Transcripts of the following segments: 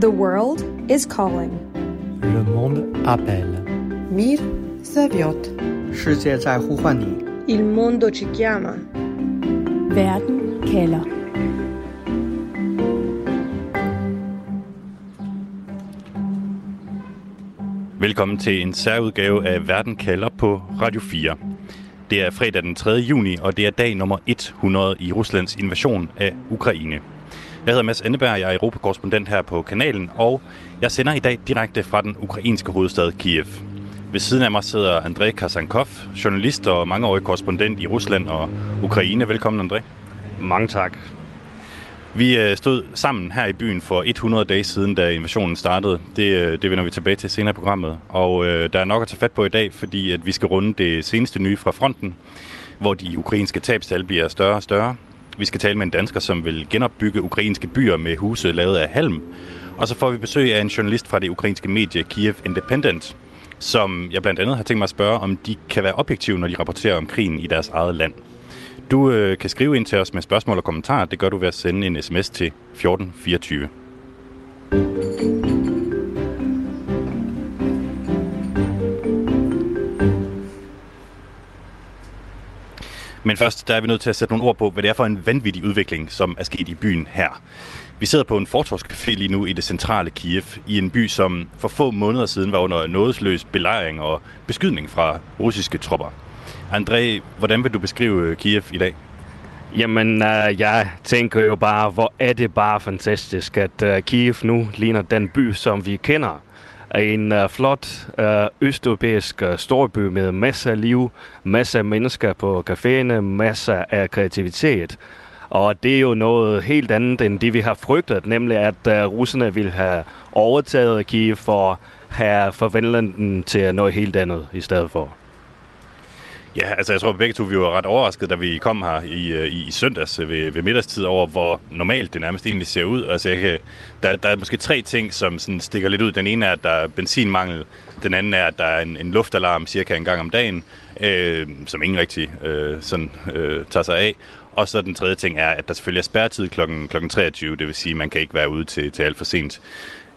The world is calling. Le monde appelle. Mir zăviot. 世界在呼唤你。 Il mondo ci chiama. Verden kalder. Velkommen til en særudgave af Verden kalder på Radio 4. Det er fredag den 3. juni, og det er dag nummer 100 i Ruslands invasion af Ukraine. Jeg hedder Mads Endeberg, jeg er europakorrespondent her på kanalen, og jeg sender i dag direkte fra den ukrainske hovedstad Kiev. Ved siden af mig sidder André Kasankov, journalist og mangeårig korrespondent i Rusland og Ukraine. Velkommen, André. Mange tak. Vi øh, stod sammen her i byen for 100 dage siden, da invasionen startede. Det, øh, det vender vi tilbage til senere i programmet. Og øh, der er nok at tage fat på i dag, fordi at vi skal runde det seneste nye fra fronten, hvor de ukrainske tabstal bliver større og større. Vi skal tale med en dansker, som vil genopbygge ukrainske byer med huse lavet af halm. Og så får vi besøg af en journalist fra det ukrainske medie Kiev Independent, som jeg blandt andet har tænkt mig at spørge, om de kan være objektive, når de rapporterer om krigen i deres eget land. Du øh, kan skrive ind til os med spørgsmål og kommentarer. Det gør du ved at sende en sms til 1424. Men først der er vi nødt til at sætte nogle ord på, hvad det er for en vanvittig udvikling, som er sket i byen her. Vi sidder på en fortorskafé lige nu i det centrale Kiev, i en by, som for få måneder siden var under nådesløs belejring og beskydning fra russiske tropper. André, hvordan vil du beskrive øh, Kiev i dag? Jamen, øh, jeg tænker jo bare, hvor er det bare fantastisk, at øh, Kiev nu ligner den by, som vi kender. En uh, flot uh, østeuropæisk uh, storby med masser af liv, masser af mennesker på caféerne, masser af kreativitet. Og det er jo noget helt andet end det, vi har frygtet, nemlig at uh, russerne ville have overtaget Kiev for have forvandlet den til noget helt andet i stedet for. Ja, altså jeg tror begge to, vi var ret overrasket, da vi kom her i, øh, i, i søndags ved, ved middagstid over, hvor normalt det nærmest egentlig ser ud. Altså jeg kan, der, der er måske tre ting, som sådan stikker lidt ud. Den ene er, at der er benzinmangel. Den anden er, at der er en, en luftalarm cirka en gang om dagen, øh, som ingen rigtig øh, sådan, øh, tager sig af. Og så den tredje ting er, at der selvfølgelig er spærretid kl. kl. 23, det vil sige, at man kan ikke være ude til, til alt for sent.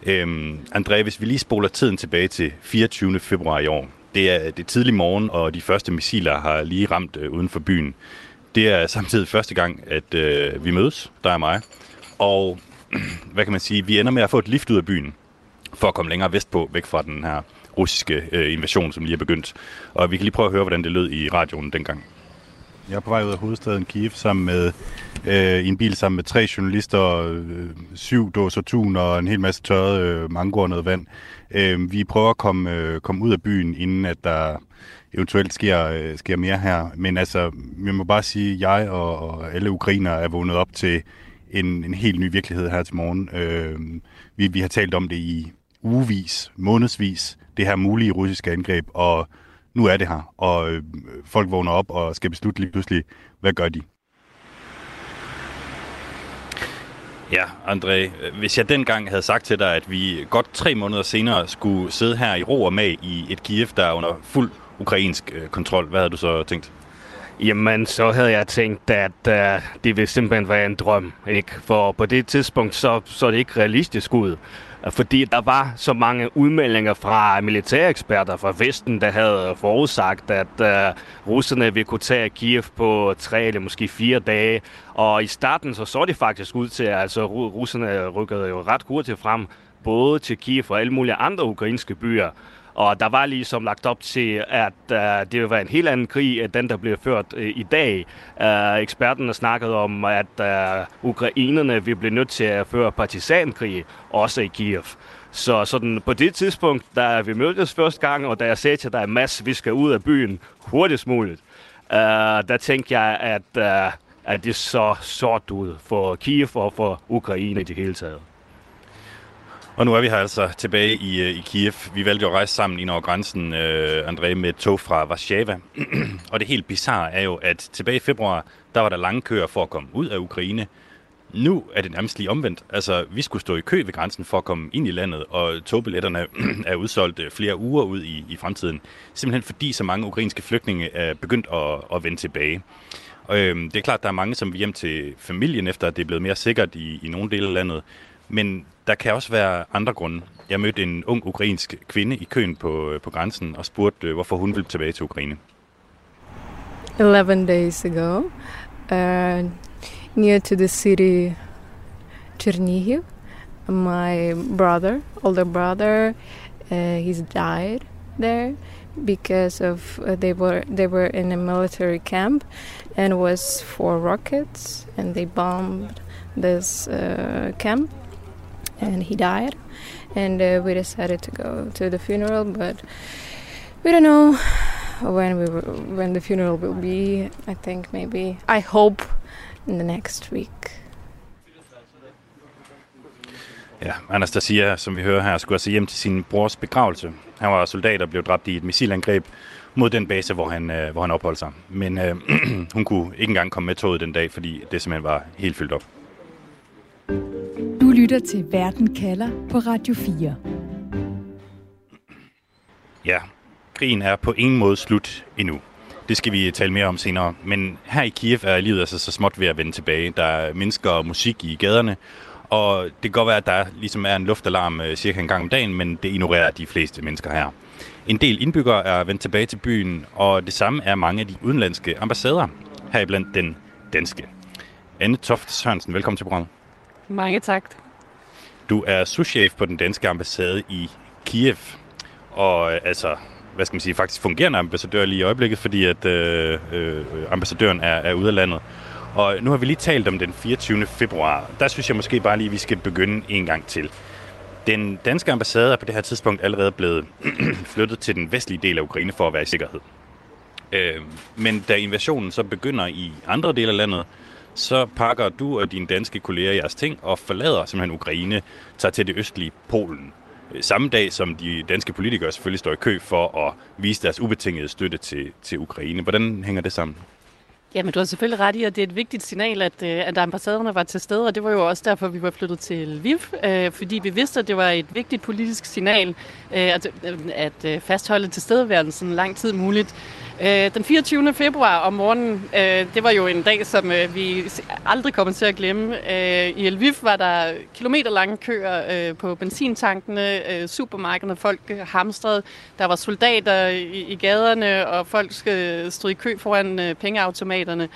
Øhm, André, hvis vi lige spoler tiden tilbage til 24. februar i år, det er, det er tidlig morgen, og de første missiler har lige ramt øh, uden for byen. Det er samtidig første gang, at øh, vi mødes, der er mig. Og hvad kan man sige, vi ender med at få et lift ud af byen, for at komme længere vestpå, væk fra den her russiske øh, invasion, som lige er begyndt. Og vi kan lige prøve at høre, hvordan det lød i radioen dengang. Jeg er på vej ud af hovedstaden Kiev sammen med, øh, i en bil sammen med tre journalister, øh, syv dåser tun og en hel masse tørret øh, mango og noget vand. Øh, vi prøver at komme, øh, komme ud af byen, inden at der eventuelt sker, øh, sker mere her. Men altså, jeg må bare sige, at jeg og, og alle ukrainere er vågnet op til en, en helt ny virkelighed her til morgen. Øh, vi, vi har talt om det i ugevis, månedsvis, det her mulige russiske angreb, og nu er det her, og øh, folk vågner op og skal beslutte lige pludselig, hvad gør de? Ja, André, hvis jeg dengang havde sagt til dig, at vi godt tre måneder senere skulle sidde her i ro og mag i et Kiev, der er under fuld ukrainsk øh, kontrol, hvad havde du så tænkt? Jamen, så havde jeg tænkt, at uh, det ville simpelthen være en drøm, ikke? For på det tidspunkt, så, så er det ikke realistisk ud. Fordi der var så mange udmeldinger fra militæreksperter fra Vesten, der havde forudsagt, at uh, russerne ville kunne tage Kiev på tre eller måske fire dage. Og i starten så så det faktisk ud til, at altså, russerne rykkede jo ret hurtigt frem, både til Kiev og alle mulige andre ukrainske byer. Og der var ligesom lagt op til, at uh, det ville være en helt anden krig, end den, der bliver ført uh, i dag. Uh, eksperterne snakkede om, at uh, ukrainerne vil blive nødt til at føre partisankrig, også i Kiev. Så sådan, på det tidspunkt, da vi mødtes første gang, og da jeg sagde til dig, Mads, vi skal ud af byen hurtigst muligt, uh, der tænkte jeg, at, uh, at det så sort ud for Kiev og for Ukraine i det hele taget. Og nu er vi her altså tilbage i, øh, i Kiev. Vi valgte jo at rejse sammen ind over grænsen, øh, André, med et tog fra Warszawa. og det helt bizarre er jo, at tilbage i februar, der var der lange køer for at komme ud af Ukraine. Nu er det nærmest lige omvendt. Altså, vi skulle stå i kø ved grænsen for at komme ind i landet, og togbilletterne er udsolgt øh, flere uger ud i, i fremtiden. Simpelthen fordi så mange ukrainske flygtninge er begyndt at, at vende tilbage. Og, øhm, det er klart, der er mange, som vil hjem til familien, efter at det er blevet mere sikkert i, i nogle dele af landet. Men der kan også være andre grunde. Jeg mødte en ung ukrainsk kvinde i køen på, øh, på grænsen og spurgte, øh, hvorfor hun ville tilbage til Ukraine. 11 days ago, uh, near to the city Chernihiv, my brother, older brother, uh, he's died there because of uh, they were they were in a military camp and was four rockets and they bombed this uh, camp and he died and uh, we decided to go to the funeral but we don't know when we when the funeral will be i think maybe i hope in the next week Ja, Anastasia, som vi hører her, skulle altså hjem til sin brors begravelse. Han var soldat og blev dræbt i et missilangreb mod den base, hvor han, øh, hvor han opholdt sig. Men øh, hun kunne ikke engang komme med toget den dag, fordi det simpelthen var helt fyldt op lytter til Verden kalder på Radio 4. Ja, krigen er på ingen måde slut endnu. Det skal vi tale mere om senere. Men her i Kiev er livet altså så småt ved at vende tilbage. Der er mennesker og musik i gaderne, og det kan godt være, at der ligesom er en luftalarm øh, cirka en gang om dagen, men det ignorerer de fleste mennesker her. En del indbyggere er vendt tilbage til byen, og det samme er mange af de udenlandske ambassader, heriblandt den danske. Anne Toft Sørensen, velkommen til programmet. Mange tak. Du er souschef på den danske ambassade i Kiev, og øh, altså, hvad skal man sige, faktisk fungerende ambassadør lige i øjeblikket, fordi at øh, øh, ambassadøren er, er ude af landet. Og nu har vi lige talt om den 24. februar. Der synes jeg måske bare lige, at vi skal begynde en gang til. Den danske ambassade er på det her tidspunkt allerede blevet flyttet til den vestlige del af Ukraine for at være i sikkerhed. Øh, men da invasionen så begynder i andre dele af landet, så pakker du og dine danske kolleger jeres ting og forlader simpelthen Ukraine, tager til det østlige Polen. Øh, samme dag som de danske politikere selvfølgelig står i kø for at vise deres ubetingede støtte til, til Ukraine. Hvordan hænger det sammen? Ja, men du har selvfølgelig ret i, at det er et vigtigt signal, at, øh, at ambassaderne var til stede, og det var jo også derfor, vi var flyttet til Lviv, øh, fordi vi vidste, at det var et vigtigt politisk signal øh, at, øh, at fastholde tilstedeværelsen lang tid muligt. Øh, den 24. februar om morgenen, øh, det var jo en dag, som øh, vi aldrig kommer til at glemme. Øh, I Lviv var der kilometerlange køer øh, på benzintankene, øh, supermarkederne, folk øh, hamstrede. Der var soldater i, i gaderne, og folk øh, stod i kø foran øh, pengeautomaterne.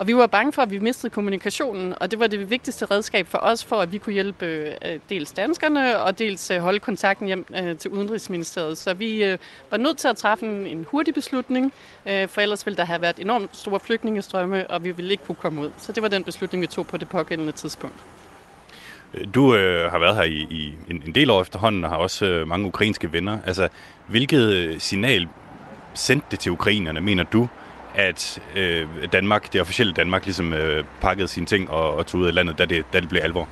Og vi var bange for, at vi mistede kommunikationen, og det var det vigtigste redskab for os, for at vi kunne hjælpe øh, dels danskerne, og dels øh, holde kontakten hjem øh, til Udenrigsministeriet. Så vi var nødt til at træffe en, hurtig beslutning, for ellers ville der have været enormt store flygtningestrømme, og vi ville ikke kunne komme ud. Så det var den beslutning, vi tog på det pågældende tidspunkt. Du øh, har været her i, i en, en del år efterhånden, og har også øh, mange ukrainske venner. Altså, hvilket signal sendte det til ukrainerne, mener du, at øh, Danmark, det officielle Danmark, ligesom øh, pakkede sine ting og, og tog ud af landet, da det, da det blev alvor?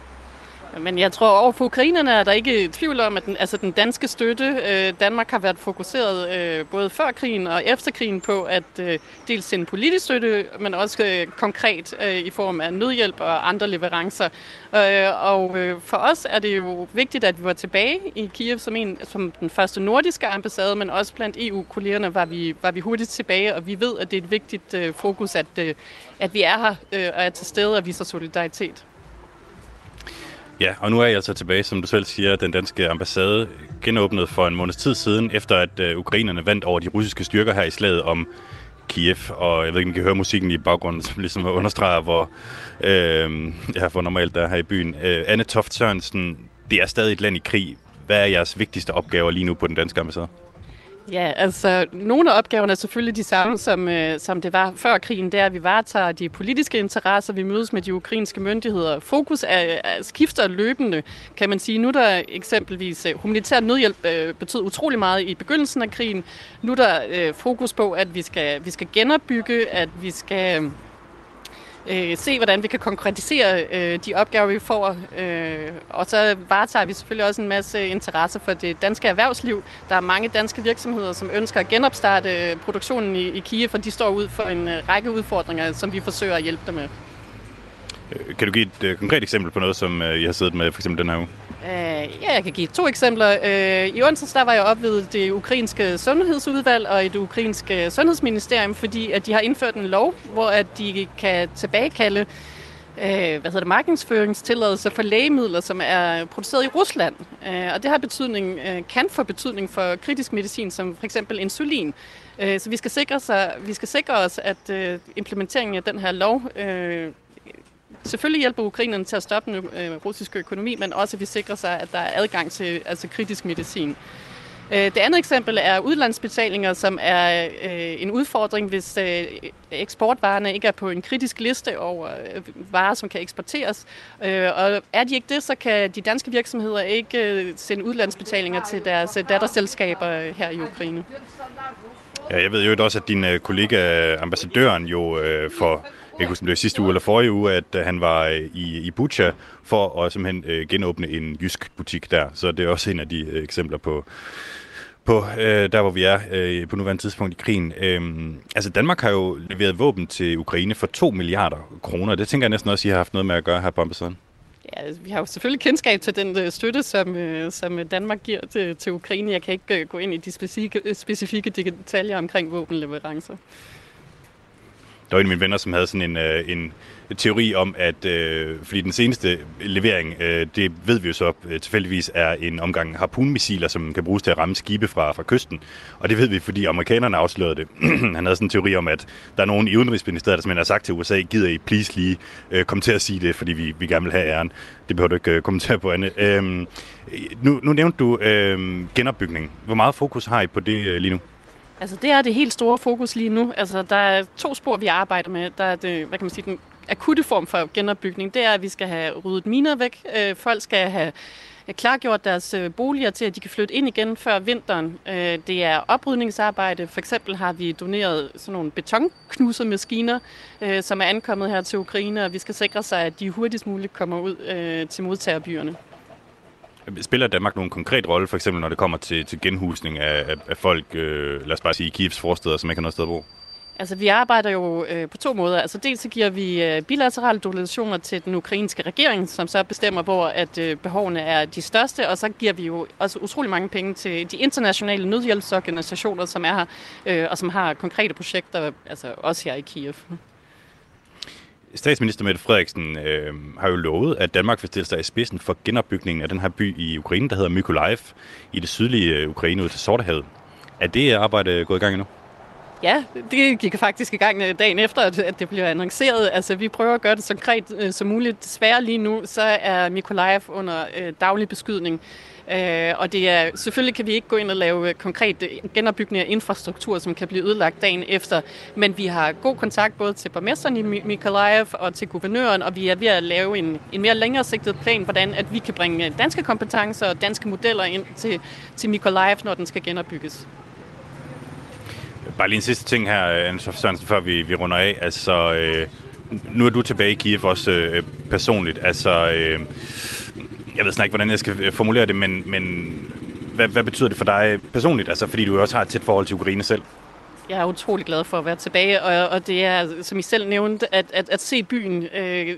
Men jeg tror over for ukrainerne er der ikke tvivl om, at den, altså den danske støtte, øh, Danmark har været fokuseret øh, både før krigen og efter krigen på at øh, dels sende politisk støtte, men også øh, konkret øh, i form af nødhjælp og andre leverancer. Øh, og øh, for os er det jo vigtigt, at vi var tilbage i Kiev som, en, som den første nordiske ambassade, men også blandt EU-kollegerne var vi, var vi hurtigt tilbage, og vi ved, at det er et vigtigt øh, fokus, at, øh, at vi er her øh, og er til stede og viser solidaritet. Ja, og nu er jeg altså tilbage, som du selv siger, den danske ambassade genåbnet for en måneds tid siden, efter at øh, ukrainerne vandt over de russiske styrker her i slaget om Kiev, og jeg ved ikke, om I kan høre musikken i baggrunden, som ligesom understreger, hvor, øh, ja, hvor normalt der er her i byen. Øh, Anne Toft Sørensen, det er stadig et land i krig. Hvad er jeres vigtigste opgaver lige nu på den danske ambassade? Ja, altså nogle af opgaverne er selvfølgelig de samme, som, øh, som det var før krigen. Det er, at vi varetager de politiske interesser, vi mødes med de ukrainske myndigheder. Fokus er, er skifter løbende, kan man sige. Nu der eksempelvis øh, humanitær nødhjælp øh, betød utrolig meget i begyndelsen af krigen. Nu der øh, fokus på, at vi skal, vi skal genopbygge, at vi skal øh, øh, se, hvordan vi kan konkretisere øh, de opgaver, vi får. Øh, og så varetager vi selvfølgelig også en masse interesse for det danske erhvervsliv. Der er mange danske virksomheder, som ønsker at genopstarte øh, produktionen i, i Kiev, for de står ud for en øh, række udfordringer, som vi forsøger at hjælpe dem med. Øh, kan du give et øh, konkret eksempel på noget, som øh, I har siddet med for eksempel den her uge? Uh, ja, jeg kan give to eksempler. Uh, I onsdags der var jeg op ved det ukrainske sundhedsudvalg og et ukrainske øh, sundhedsministerium, fordi at de har indført en lov, hvor at de kan tilbagekalde hvad hedder det, markedsføringstilladelser for lægemidler, som er produceret i Rusland. og det har betydning, kan få betydning for kritisk medicin, som for eksempel insulin. så vi skal sikre, sig, vi skal sikre os, at implementeringen af den her lov selvfølgelig hjælper ukrainerne til at stoppe den øh, russiske økonomi, men også at vi sikrer sig, at der er adgang til altså kritisk medicin. Øh, det andet eksempel er udlandsbetalinger, som er øh, en udfordring, hvis øh, eksportvarerne ikke er på en kritisk liste over øh, varer, som kan eksporteres. Øh, og er de ikke det, så kan de danske virksomheder ikke sende udlandsbetalinger til deres datterselskaber her i Ukraine. Ja, jeg ved jo også, at din kollega, ambassadøren, jo for jeg kan huske, det var sidste uge eller forrige uge, at øh, han var øh, i, i Bucha for at simpelthen øh, genåbne en jysk butik der. Så det er også en af de eksempler på, på øh, der, hvor vi er øh, på nuværende tidspunkt i krigen. Øh, altså, Danmark har jo leveret våben til Ukraine for 2 milliarder kroner. Det tænker jeg næsten også, I har haft noget med at gøre her på ambassaden. Ja, altså, vi har jo selvfølgelig kendskab til den støtte, som, som Danmark giver til, til Ukraine. Jeg kan ikke gå ind i de specifikke, specifikke detaljer omkring våbenleverancer. Der var en af mine venner, som havde sådan en, øh, en teori om, at øh, fordi den seneste levering, øh, det ved vi jo så øh, tilfældigvis er en omgang harpunmissiler, som kan bruges til at ramme skibe fra, fra kysten. Og det ved vi, fordi amerikanerne afslørede det. Han havde sådan en teori om, at der er nogen i Udenrigsministeriet, der simpelthen har sagt til USA, gider I please lige øh, komme til at sige det, fordi vi, vi gerne vil have æren. Det behøver du ikke øh, kommentere på, Anne. Øh, nu, nu nævnte du øh, genopbygning. Hvor meget fokus har I på det øh, lige nu? Altså, det er det helt store fokus lige nu. Altså, der er to spor, vi arbejder med. Der er det, hvad kan man sige, den akutte form for genopbygning, det er, at vi skal have ryddet miner væk. Øh, folk skal have øh, klargjort deres øh, boliger til, at de kan flytte ind igen før vinteren. Øh, det er oprydningsarbejde. For eksempel har vi doneret sådan nogle betonknusermaskiner, øh, som er ankommet her til Ukraine, og vi skal sikre sig, at de hurtigst muligt kommer ud til modtagerbyerne. Spiller Danmark nogen konkret rolle, for eksempel når det kommer til, til genhusning af, af folk, øh, lad os bare sige, i Kievs forsteder, som ikke har noget sted at bo? Altså, vi arbejder jo øh, på to måder. Altså, dels så giver vi øh, bilaterale donationer til den ukrainske regering, som så bestemmer, hvor at øh, behovene er de største, og så giver vi jo også utrolig mange penge til de internationale nødhjælpsorganisationer, som er her, øh, og som har konkrete projekter, altså også her i Kiev. Statsminister Mette Frederiksen øh, har jo lovet, at Danmark vil stille sig i spidsen for genopbygningen af den her by i Ukraine, der hedder Mykolaiv, i det sydlige øh, Ukraine ud til Sortehavet. Er det arbejde gået i gang endnu? Ja, det gik faktisk i gang øh, dagen efter, at det blev annonceret. Altså, vi prøver at gøre det så konkret øh, som muligt. Desværre lige nu, så er Mikolajev under øh, daglig beskydning. Øh, og det er, selvfølgelig kan vi ikke gå ind og lave øh, konkret øh, genopbygning af infrastruktur, som kan blive ødelagt dagen efter. Men vi har god kontakt både til borgmesteren i Mikolajev og til guvernøren, og vi er ved at lave en, en mere længere sigtet plan, hvordan at vi kan bringe danske kompetencer og danske modeller ind til, til Mikolajev, når den skal genopbygges. Bare lige en sidste ting her, øh, Anne Sørensen, før vi, vi runder af. Altså, øh, nu er du tilbage i Kiev også øh, personligt. Altså, øh, jeg ved snart ikke, hvordan jeg skal øh, formulere det, men, men hvad, hvad betyder det for dig personligt? Altså, fordi du også har et tæt forhold til Ukraine selv. Jeg er utrolig glad for at være tilbage, og, og det er, som I selv nævnte, at, at, at se byen øh,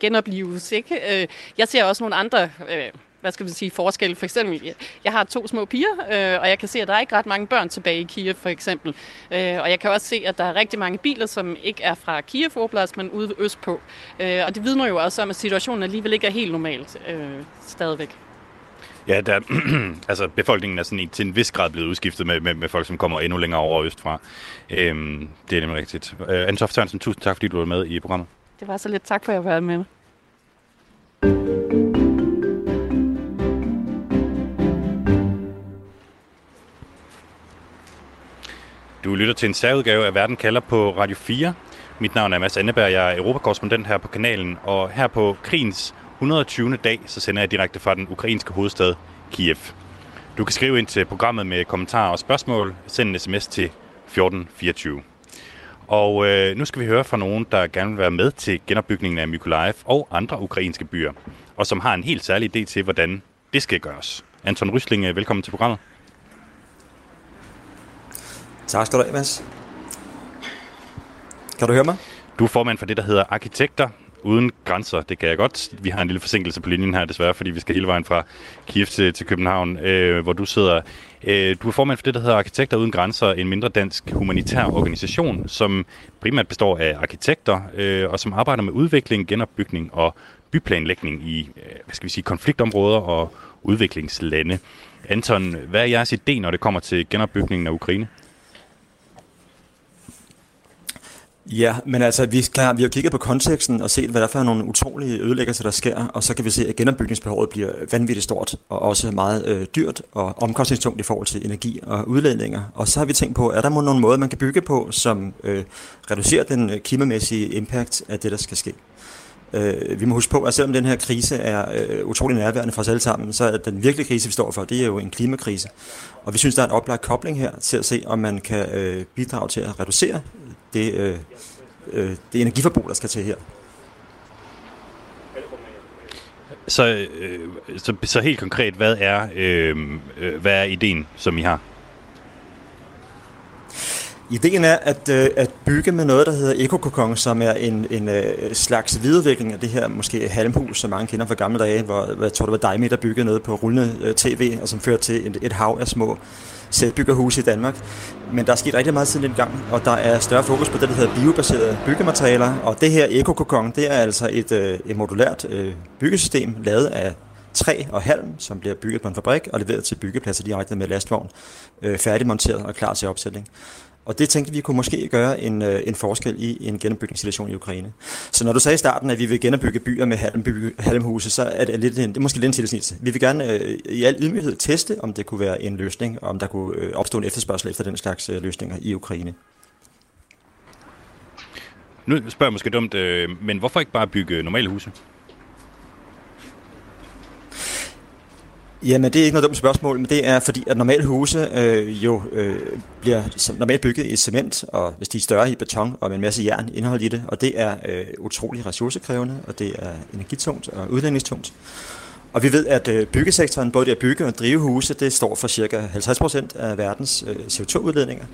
genopleves. Ikke? Øh, jeg ser også nogle andre øh, hvad skal vi sige, forskel. For eksempel, jeg har to små piger, øh, og jeg kan se, at der er ikke ret mange børn tilbage i Kiev, for eksempel. Øh, og jeg kan også se, at der er rigtig mange biler, som ikke er fra Kiev Oblast, men ude østpå. Øh, og det vidner jo også om, at situationen alligevel ikke er helt normalt øh, stadigvæk. Ja, der, altså befolkningen er sådan i, til en vis grad blevet udskiftet med, med, med folk, som kommer endnu længere over østfra. Øhm, det er nemlig rigtigt. Øh, Antof Sørensen, tusind tak, fordi du var med i programmet. Det var så lidt tak for, at jeg var med. Du lytter til en særudgave af Verden kalder på Radio 4. Mit navn er Mads Anneberg, jeg er europakorrespondent her på kanalen, og her på krigens 120. dag, så sender jeg direkte fra den ukrainske hovedstad Kiev. Du kan skrive ind til programmet med kommentarer og spørgsmål. Send en sms til 1424. Og øh, nu skal vi høre fra nogen, der gerne vil være med til genopbygningen af Mykolaiv og andre ukrainske byer, og som har en helt særlig idé til, hvordan det skal gøres. Anton Ryslinge, velkommen til programmet. Tak skal du have, Mads. Kan du høre mig? Du er formand for det, der hedder Arkitekter, uden grænser. Det kan jeg godt. Vi har en lille forsinkelse på linjen her desværre, fordi vi skal hele vejen fra Kiev til, til København, øh, hvor du sidder. Øh, du er formand for det, der hedder Arkitekter Uden Grænser, en mindre dansk humanitær organisation, som primært består af arkitekter, øh, og som arbejder med udvikling, genopbygning og byplanlægning i øh, hvad skal vi sige, konfliktområder og udviklingslande. Anton, hvad er jeres idé, når det kommer til genopbygningen af Ukraine? Ja, men altså, vi, klar, vi har kigget på konteksten og set, hvad der er for nogle utrolige ødelæggelser, der sker, og så kan vi se, at genopbygningsbehovet bliver vanvittigt stort, og også meget øh, dyrt og omkostningstungt i forhold til energi og udledninger. Og så har vi tænkt på, er der nogle måder, man kan bygge på, som øh, reducerer den øh, klimamæssige impact af det, der skal ske. Øh, vi må huske på, at selvom den her krise er øh, utrolig nærværende for os alle sammen, så er den virkelige krise, vi står for, det er jo en klimakrise. Og vi synes, der er en oplagt kobling her til at se, om man kan øh, bidrage til at reducere det, øh, øh, det energiforbrug, der skal til her. Så, øh, så, så helt konkret, hvad er, øh, øh hvad er ideen, som I har? Ideen er at, øh, at bygge med noget, der hedder ekokokon, som er en, en øh, slags videreudvikling af det her måske halmhus, som mange kender fra gamle dage, hvor jeg tror, det var Daimi, der byggede noget på rullende øh, tv, og som førte til et, et hav af små selvbyggerhuse i Danmark. Men der er sket rigtig meget siden den gang, og der er større fokus på det, der hedder biobaserede byggematerialer. Og det her ekokokon, det er altså et, øh, et modulært øh, byggesystem, lavet af træ og halm, som bliver bygget på en fabrik og leveret til byggepladser direkte med lastvogn, øh, færdigmonteret og klar til opsætning. Og det tænkte vi kunne måske gøre en, øh, en forskel i en genopbygningssituation i Ukraine. Så når du sagde i starten, at vi vil genopbygge byer med halmhuse, så er det, lidt, det er måske lidt en tilsnit. Vi vil gerne øh, i al ydmyghed teste, om det kunne være en løsning, og om der kunne øh, opstå en efterspørgsel efter den slags øh, løsninger i Ukraine. Nu spørger jeg måske dumt, øh, men hvorfor ikke bare bygge normale huse? Jamen, det er ikke noget dumt spørgsmål, men det er fordi, at normale huse øh, jo øh, bliver normalt bygget i cement, og hvis de er større i beton og med en masse jern indhold i det, og det er øh, utrolig ressourcekrævende, og det er energitungt og udlændingstungt. Og vi ved, at øh, byggesektoren, både det at bygge og drive huse, det står for ca. 50% af verdens øh, CO2-udledninger.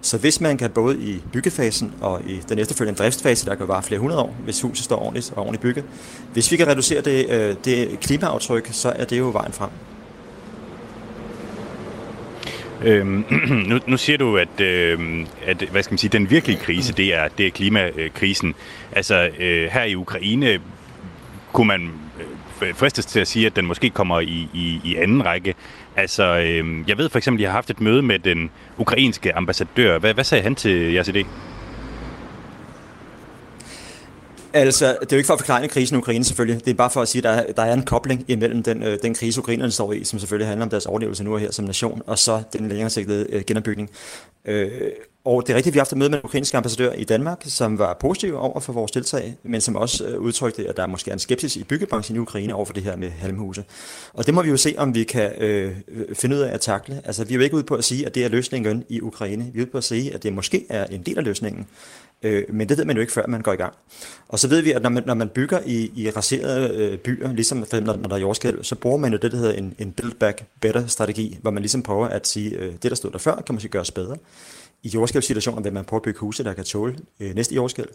Så hvis man kan både i byggefasen og i den efterfølgende driftsfase, der kan vare flere hundrede år, hvis huset står ordentligt og ordentligt bygget, hvis vi kan reducere det, øh, det klimaaftryk, så er det jo vejen frem. Øhm, nu, nu siger du, at, øh, at hvad skal man sige, den virkelige krise, det er, det er klimakrisen. Altså øh, her i Ukraine kunne man øh, fristes til at sige, at den måske kommer i, i, i anden række. Altså, øh, jeg ved for eksempel, at jeg har haft et møde med den ukrainske ambassadør. Hvad, hvad sagde han til jeres idé? Altså, det er jo ikke for at forklare krisen i Ukraine selvfølgelig. Det er bare for at sige, at der der er en kobling imellem den, øh, den krise, ukrainerne står i, som selvfølgelig handler om deres overlevelse nu og her som nation, og så den længere sigtede øh, genopbygning. Øh, og det er rigtigt, at vi har haft et møde med den ukrainske ambassadør i Danmark, som var positiv over for vores deltag, men som også øh, udtrykte, at der måske er en skepsis i byggebranchen i Ukraine over for det her med halmhuse. Og det må vi jo se, om vi kan øh, finde ud af at takle. Altså, vi er jo ikke ude på at sige, at det er løsningen i Ukraine. Vi er ude på at sige, at det måske er en del af løsningen. Øh, men det ved man jo ikke, før man går i gang. Og så ved vi, at når man, når man bygger i, i raserede øh, byer, ligesom for eksempel, når der er jordskælv, så bruger man jo det, der hedder en, en build back better strategi, hvor man ligesom prøver at sige, øh, det der stod der før, kan måske gøres bedre. I jordskælvssituationer vil man prøve at bygge huse, der kan tåle øh, næste jordskælv.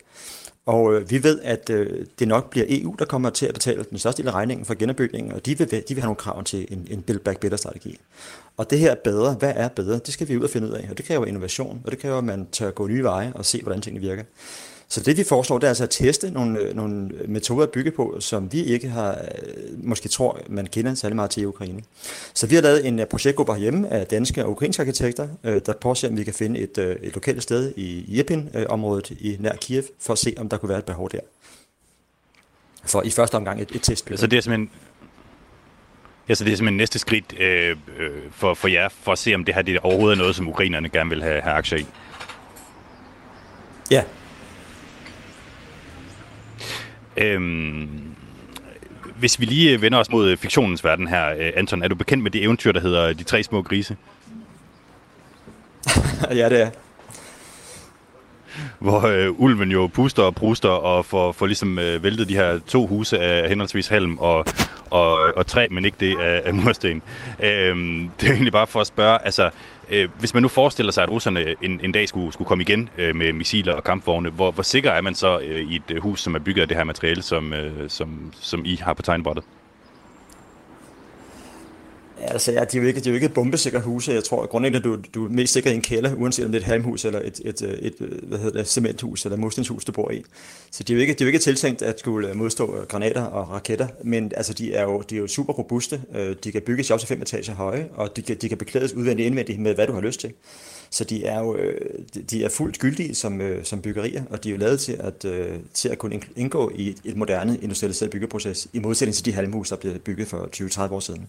Og øh, vi ved, at øh, det nok bliver EU, der kommer til at betale den største del af regningen for genopbygningen, og de vil, de vil have nogle krav til en, en build back better strategi. Og det her er bedre. Hvad er bedre? Det skal vi ud og finde ud af. Og det kræver innovation, og det kræver, at man tør gå nye veje og se, hvordan tingene virker. Så det vi foreslår, det er altså at teste nogle, øh, nogle metoder at bygge på, som vi ikke har, øh, måske tror, man kender særlig meget til i Ukraine. Så vi har lavet en øh, projektgruppe herhjemme af danske og ukrainske arkitekter, der prøver at se, om vi kan finde et, et lokalt sted i Irpin-området i nær Kiev, for at se, om der kunne være et behov der. For i første omgang et, et test. Så det er simpelthen Ja, så det er simpelthen næste skridt øh, øh, for, for jer, for at se, om det her det overhovedet er noget, som ukrainerne gerne vil have, have aktier i. Ja. Øhm, hvis vi lige vender os mod fiktionens verden her, øh, Anton, er du bekendt med det eventyr, der hedder De tre små grise? ja, det er hvor øh, ulven jo puster og pruster og får, får ligesom øh, væltet de her to huse af henholdsvis halm og, og, og træ, men ikke det af, af mursten. Øh, det er egentlig bare for at spørge, altså, øh, hvis man nu forestiller sig, at russerne en, en dag skulle, skulle komme igen øh, med missiler og kampvogne, hvor, hvor sikker er man så øh, i et øh, hus, som er bygget af det her materiale, som, øh, som, som I har på tegnbrættet? Altså, ja, de er jo ikke, de er jo ikke bombesikre huse. Jeg tror, at grundlæggende du, du er mest sikker i en kælder, uanset om det er et halmhus eller et, et, et, et hvad hedder det, cementhus eller murstenshus, du bor i. Så de er jo ikke, de er jo ikke tiltænkt at skulle øh, modstå øh, granater og raketter, men altså, de er jo, de er jo super robuste. Øh, de kan bygges op til fem etager høje, og de kan, de kan beklædes udvendigt og indvendigt med, hvad du har lyst til. Så de er jo de er fuldt gyldige som, som byggerier, og de er jo lavet til at, til at kunne indgå i et moderne industrialiseret byggeproces, i modsætning til de halmhus, der blev bygget for 20-30 år siden.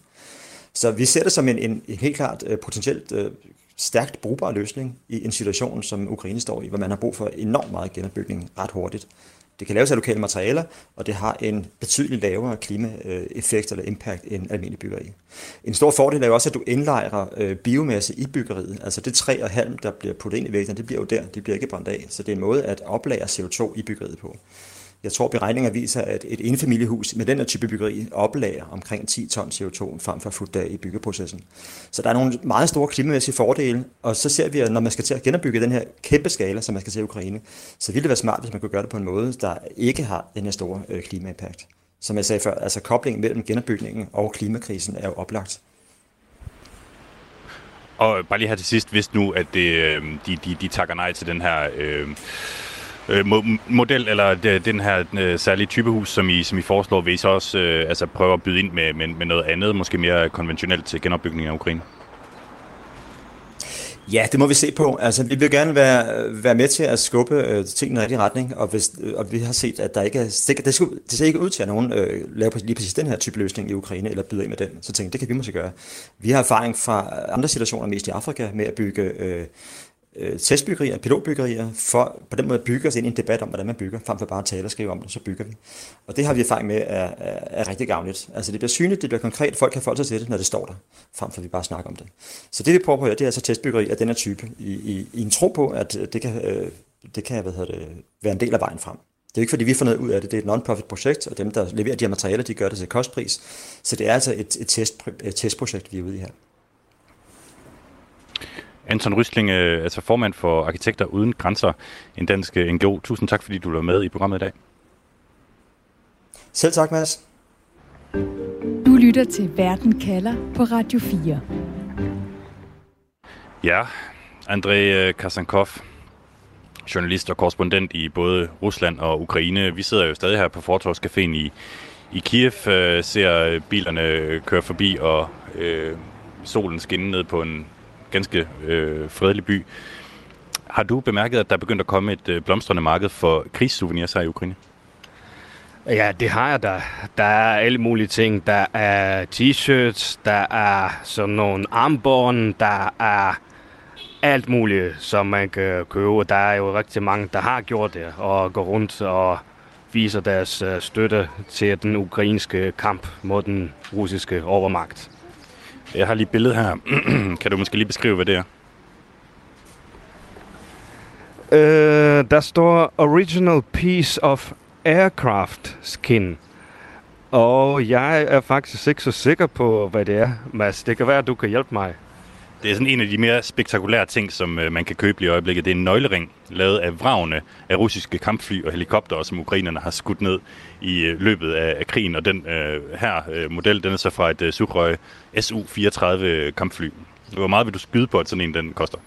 Så vi ser det som en, en, en helt klart øh, potentielt øh, stærkt brugbar løsning i en situation, som Ukraine står i, hvor man har brug for enormt meget genopbygning ret hurtigt. Det kan laves af lokale materialer, og det har en betydeligt lavere klimaeffekt eller impact end almindelig byggeri. En stor fordel er jo også, at du indlejrer øh, biomasse i byggeriet. Altså det træ og halm, der bliver puttet ind i vægten, det bliver jo der, det bliver ikke brændt af. Så det er en måde at oplære CO2 i byggeriet på. Jeg tror, beregninger viser, at et enfamiliehus med den her type byggeri oplager omkring 10 ton CO2 frem for fut i byggeprocessen. Så der er nogle meget store klimamæssige fordele, og så ser vi, at når man skal til at genopbygge den her kæmpe skala, som man skal til i Ukraine, så ville det være smart, hvis man kunne gøre det på en måde, der ikke har den her store øh, klimaimpact. Som jeg sagde før, altså koblingen mellem genopbygningen og klimakrisen er jo oplagt. Og bare lige her til sidst, hvis nu, at det, øh, de, de, de takker nej til den her øh, øh, model, eller den her øh, særlige typehus, som I, som I foreslår, vil I så også øh, altså prøve at byde ind med, med, med noget andet, måske mere konventionelt til genopbygning af Ukraine? Ja, det må vi se på. Altså, vi vil gerne være, være med til at skubbe øh, tingene i den rigtige retning, og, hvis, og vi har set, at der ikke er, det, det, skulle, det ser ikke ud til, at nogen øh, laver lige præcis den her type løsning i Ukraine, eller byder ind med den. Så tænkte det kan vi måske gøre. Vi har erfaring fra andre situationer, mest i Afrika, med at bygge øh, øh, testbyggerier, pilotbyggerier, for på den måde at bygge os ind i en debat om, hvordan man bygger, frem for bare at tale og skrive om det, så bygger vi. Og det har vi erfaring med er, er, er rigtig gavnligt. Altså det bliver synligt, det bliver konkret, folk kan forholde sig til det, når det står der, frem for at vi bare snakker om det. Så det vi prøver på her, det er altså testbyggeri af den her type, i, i, i en tro på, at øh, det kan, øh, det kan hvad hedder det, være en del af vejen frem. Det er ikke fordi, vi får noget ud af det. Det er et non-profit projekt, og dem, der leverer de her materialer, de gør det til kostpris. Så det er altså et, et, test, et testprojekt, vi er ude i her. Anton Rysling, altså formand for Arkitekter Uden Grænser, en dansk øh, NGO. Tusind tak, fordi du var med i programmet i dag. Selv tak, Mads. Du lytter til Verden kalder på Radio 4. Ja, André øh, Kasankov, journalist og korrespondent i både Rusland og Ukraine. Vi sidder jo stadig her på Fortorscaféen i, i Kiev, øh, ser bilerne køre forbi og øh, solen skinne ned på en ganske øh, fredelig by. Har du bemærket, at der er begyndt at komme et øh, blomstrende marked for krigssouvenirs her i Ukraine? Ja, det har jeg da. Der er alle mulige ting. Der er t-shirts, der er sådan nogle armbånd, der er alt muligt, som man kan købe. Der er jo rigtig mange, der har gjort det, og går rundt og viser deres øh, støtte til den ukrainske kamp mod den russiske overmagt. Jeg har lige et billede her. kan du måske lige beskrive, hvad det er? Uh, der står Original Piece of Aircraft Skin. Og jeg er faktisk ikke så sikker på, hvad det er, Mads. Det kan være, at du kan hjælpe mig. Det er sådan en af de mere spektakulære ting, som øh, man kan købe i øjeblikket. Det er en nøglering, lavet af vragene af russiske kampfly og helikoptere, som ukrainerne har skudt ned i øh, løbet af, af krigen. Og den øh, her øh, model, den er så fra et øh, Sukhoi Su-34 kampfly. Hvor meget vil du skyde på, at sådan en den koster?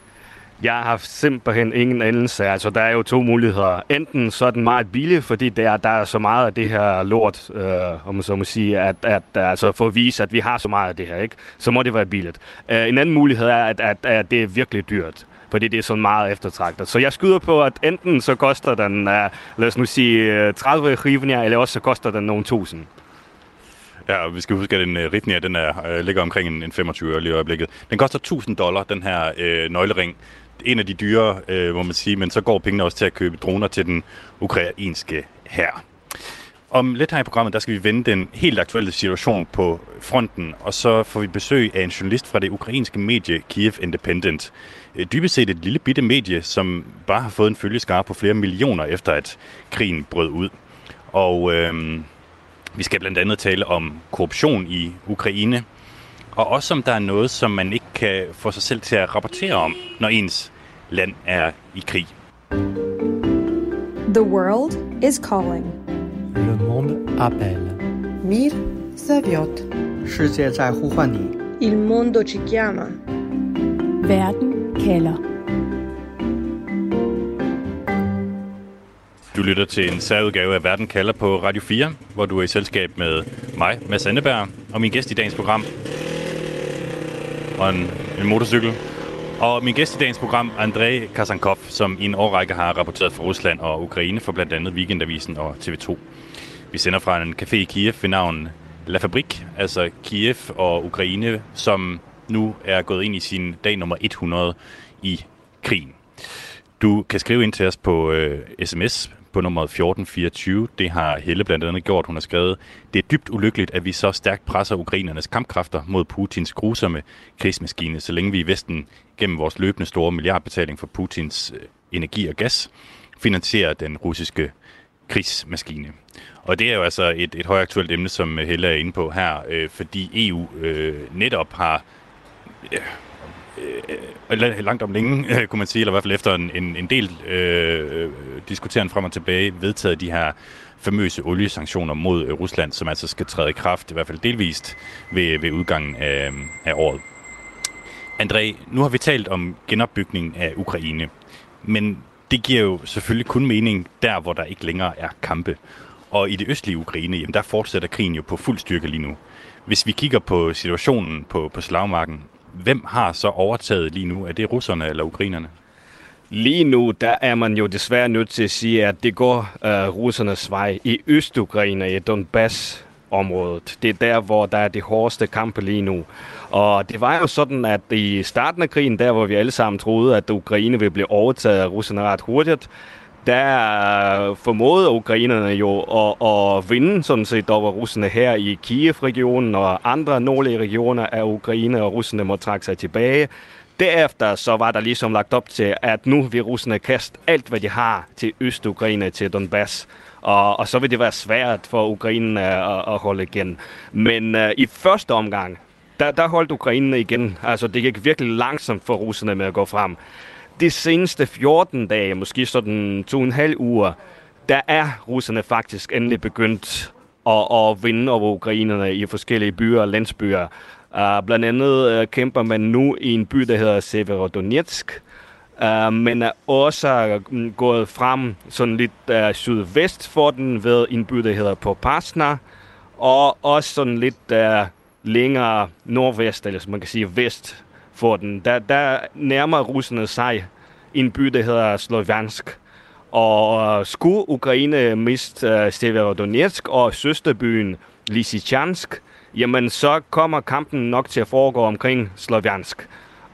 Jeg har simpelthen ingen anelse. Altså, der er jo to muligheder. Enten så er den meget billig, fordi der, der er så meget af det her lort, øh, om man så må sige, at, at, altså for at vise, at vi har så meget af det her, ikke? så må det være billigt. Uh, en anden mulighed er, at, at, at det er virkelig dyrt fordi det er sådan meget eftertragtet. Så jeg skyder på, at enten så koster den, uh, lad os nu sige, øh, 30 hryvnia, eller også så koster den nogle tusind. Ja, og vi skal huske, at den uh, Ritnia, den er, uh, ligger omkring en, en 25 øre lige i øjeblikket. Den koster 1000 dollar, den her uh, nøglering en af de dyre, øh, må man sige, men så går pengene også til at købe droner til den ukrainske her. Om lidt her i programmet, der skal vi vende den helt aktuelle situation på fronten, og så får vi besøg af en journalist fra det ukrainske medie Kiev Independent. Øh, dybest set et lille bitte medie, som bare har fået en følgeskare på flere millioner efter at krigen brød ud. Og øh, vi skal blandt andet tale om korruption i Ukraine, og også om der er noget, som man ikke kan få sig selv til at rapportere om, når ens land er i krig. The world is calling. Le monde appelle. Mir zaviot. Il mondo ci chiama. Verden kalder. Du lytter til en særudgave af Verden kalder på Radio 4, hvor du er i selskab med mig, Mads Anneberg, og min gæst i dagens program, og en, en motorcykel. Og min gæst i dagens program, André Kasankov, som i en årrække har rapporteret fra Rusland og Ukraine for blandt andet Weekendavisen og TV2. Vi sender fra en café i Kiev ved navn La Fabrik, altså Kiev og Ukraine, som nu er gået ind i sin dag nummer 100 i krigen. Du kan skrive ind til os på øh, sms på nummer 1424. Det har Helle blandt andet gjort. Hun har skrevet, det er dybt ulykkeligt, at vi så stærkt presser ukrainernes kampkræfter mod Putins grusomme krigsmaskine, så længe vi i Vesten gennem vores løbende store milliardbetaling for Putins øh, energi og gas finansierer den russiske krigsmaskine. Og det er jo altså et, et højaktuelt emne, som Helle er inde på her, øh, fordi EU øh, netop har øh, Øh, øh, øh, langt om længe, øh, kunne man sige, eller i hvert fald efter en, en, en del øh, diskuteren frem og tilbage, vedtaget de her famøse oliesanktioner mod øh, Rusland, som altså skal træde i kraft, i hvert fald delvist, ved, ved udgangen af, af året. André, nu har vi talt om genopbygning af Ukraine, men det giver jo selvfølgelig kun mening der, hvor der ikke længere er kampe. Og i det østlige Ukraine, jamen der fortsætter krigen jo på fuld styrke lige nu. Hvis vi kigger på situationen på, på slagmarken, hvem har så overtaget lige nu? Er det russerne eller ukrainerne? Lige nu, der er man jo desværre nødt til at sige, at det går uh, russernes vej i Øst-Ukraine, i Donbass-området. Det er der, hvor der er de hårdeste kampe lige nu. Og det var jo sådan, at i starten af krigen, der hvor vi alle sammen troede, at Ukraine ville blive overtaget af russerne ret hurtigt, der formåede ukrainerne jo at, at vinde sådan set over russerne her i Kiev-regionen og andre nordlige regioner af Ukraine, og russerne må trække sig tilbage. Derefter så var der ligesom lagt op til, at nu vil russerne kaste alt, hvad de har til Øst-Ukraine, til Donbass. Og, og så vil det være svært for Ukraine at, at holde igen. Men uh, i første omgang, der, der holdt Ukraine igen. Altså det gik virkelig langsomt for russerne med at gå frem de seneste 14 dage, måske sådan to og en halv uger, der er russerne faktisk endelig begyndt at, at vinde over ukrainerne i forskellige byer og landsbyer. Uh, blandt andet uh, kæmper man nu i en by, der hedder Severodonetsk, uh, men er også mm, gået frem sådan lidt uh, sydvest for den ved en by, der hedder Popasna, og også sådan lidt uh, længere nordvest, eller som man kan sige vest for den. Der, der nærmer russerne sig en by, der hedder Slovansk. Og øh, skulle Ukraine miste uh, Severodonetsk og søsterbyen Lysychansk, jamen så kommer kampen nok til at foregå omkring Slovansk.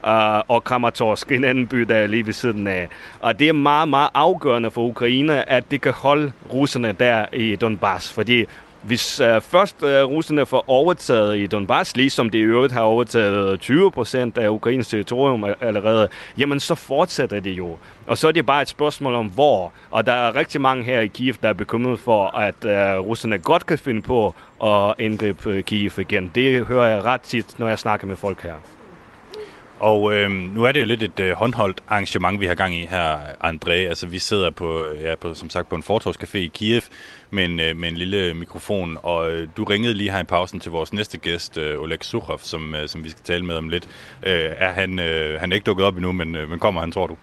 Uh, øh, og Kramatorsk, en anden by, der er lige ved siden af. Og det er meget, meget afgørende for Ukraine, at det kan holde russerne der i Donbass, fordi hvis uh, først uh, russerne får overtaget i Donbass, ligesom de i øvrigt har overtaget 20 procent af Ukraines territorium allerede, jamen så fortsætter det jo. Og så er det bare et spørgsmål om hvor. Og der er rigtig mange her i Kiev, der er bekymret for, at uh, russerne godt kan finde på at angribe øh, Kiev igen. Det hører jeg ret tit, når jeg snakker med folk her. Og øh, nu er det jo lidt et øh, håndholdt arrangement, vi har gang i her, André. Altså, vi sidder på, øh, ja, på, som sagt på en fortorvscafé i Kiev med en, øh, med en lille mikrofon, og øh, du ringede lige her i pausen til vores næste gæst, øh, Oleg Sukhov, som, øh, som vi skal tale med om lidt. Øh, er han, øh, han er ikke dukket op endnu, men, øh, men kommer han, tror du?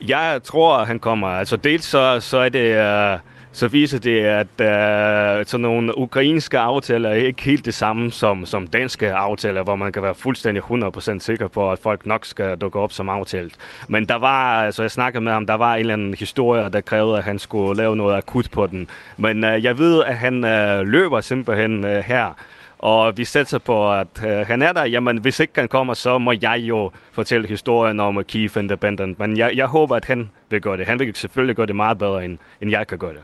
Jeg tror, han kommer. Altså, dels så, så er det... Øh så viser det, at uh, sådan nogle ukrainske aftaler er ikke helt det samme som, som danske aftaler, hvor man kan være fuldstændig 100% sikker på, at folk nok skal dukke op som aftalt. Men der var, altså jeg snakkede med ham, der var en eller anden historie, der krævede, at han skulle lave noget akut på den. Men uh, jeg ved, at han uh, løber simpelthen uh, her, og vi sætter på, at uh, han er der. Jamen, hvis ikke han kommer, så må jeg jo fortælle historien om Keith Independent. Men jeg, jeg håber, at han vil gøre det. Han vil selvfølgelig gøre det meget bedre, end, end jeg kan gøre det.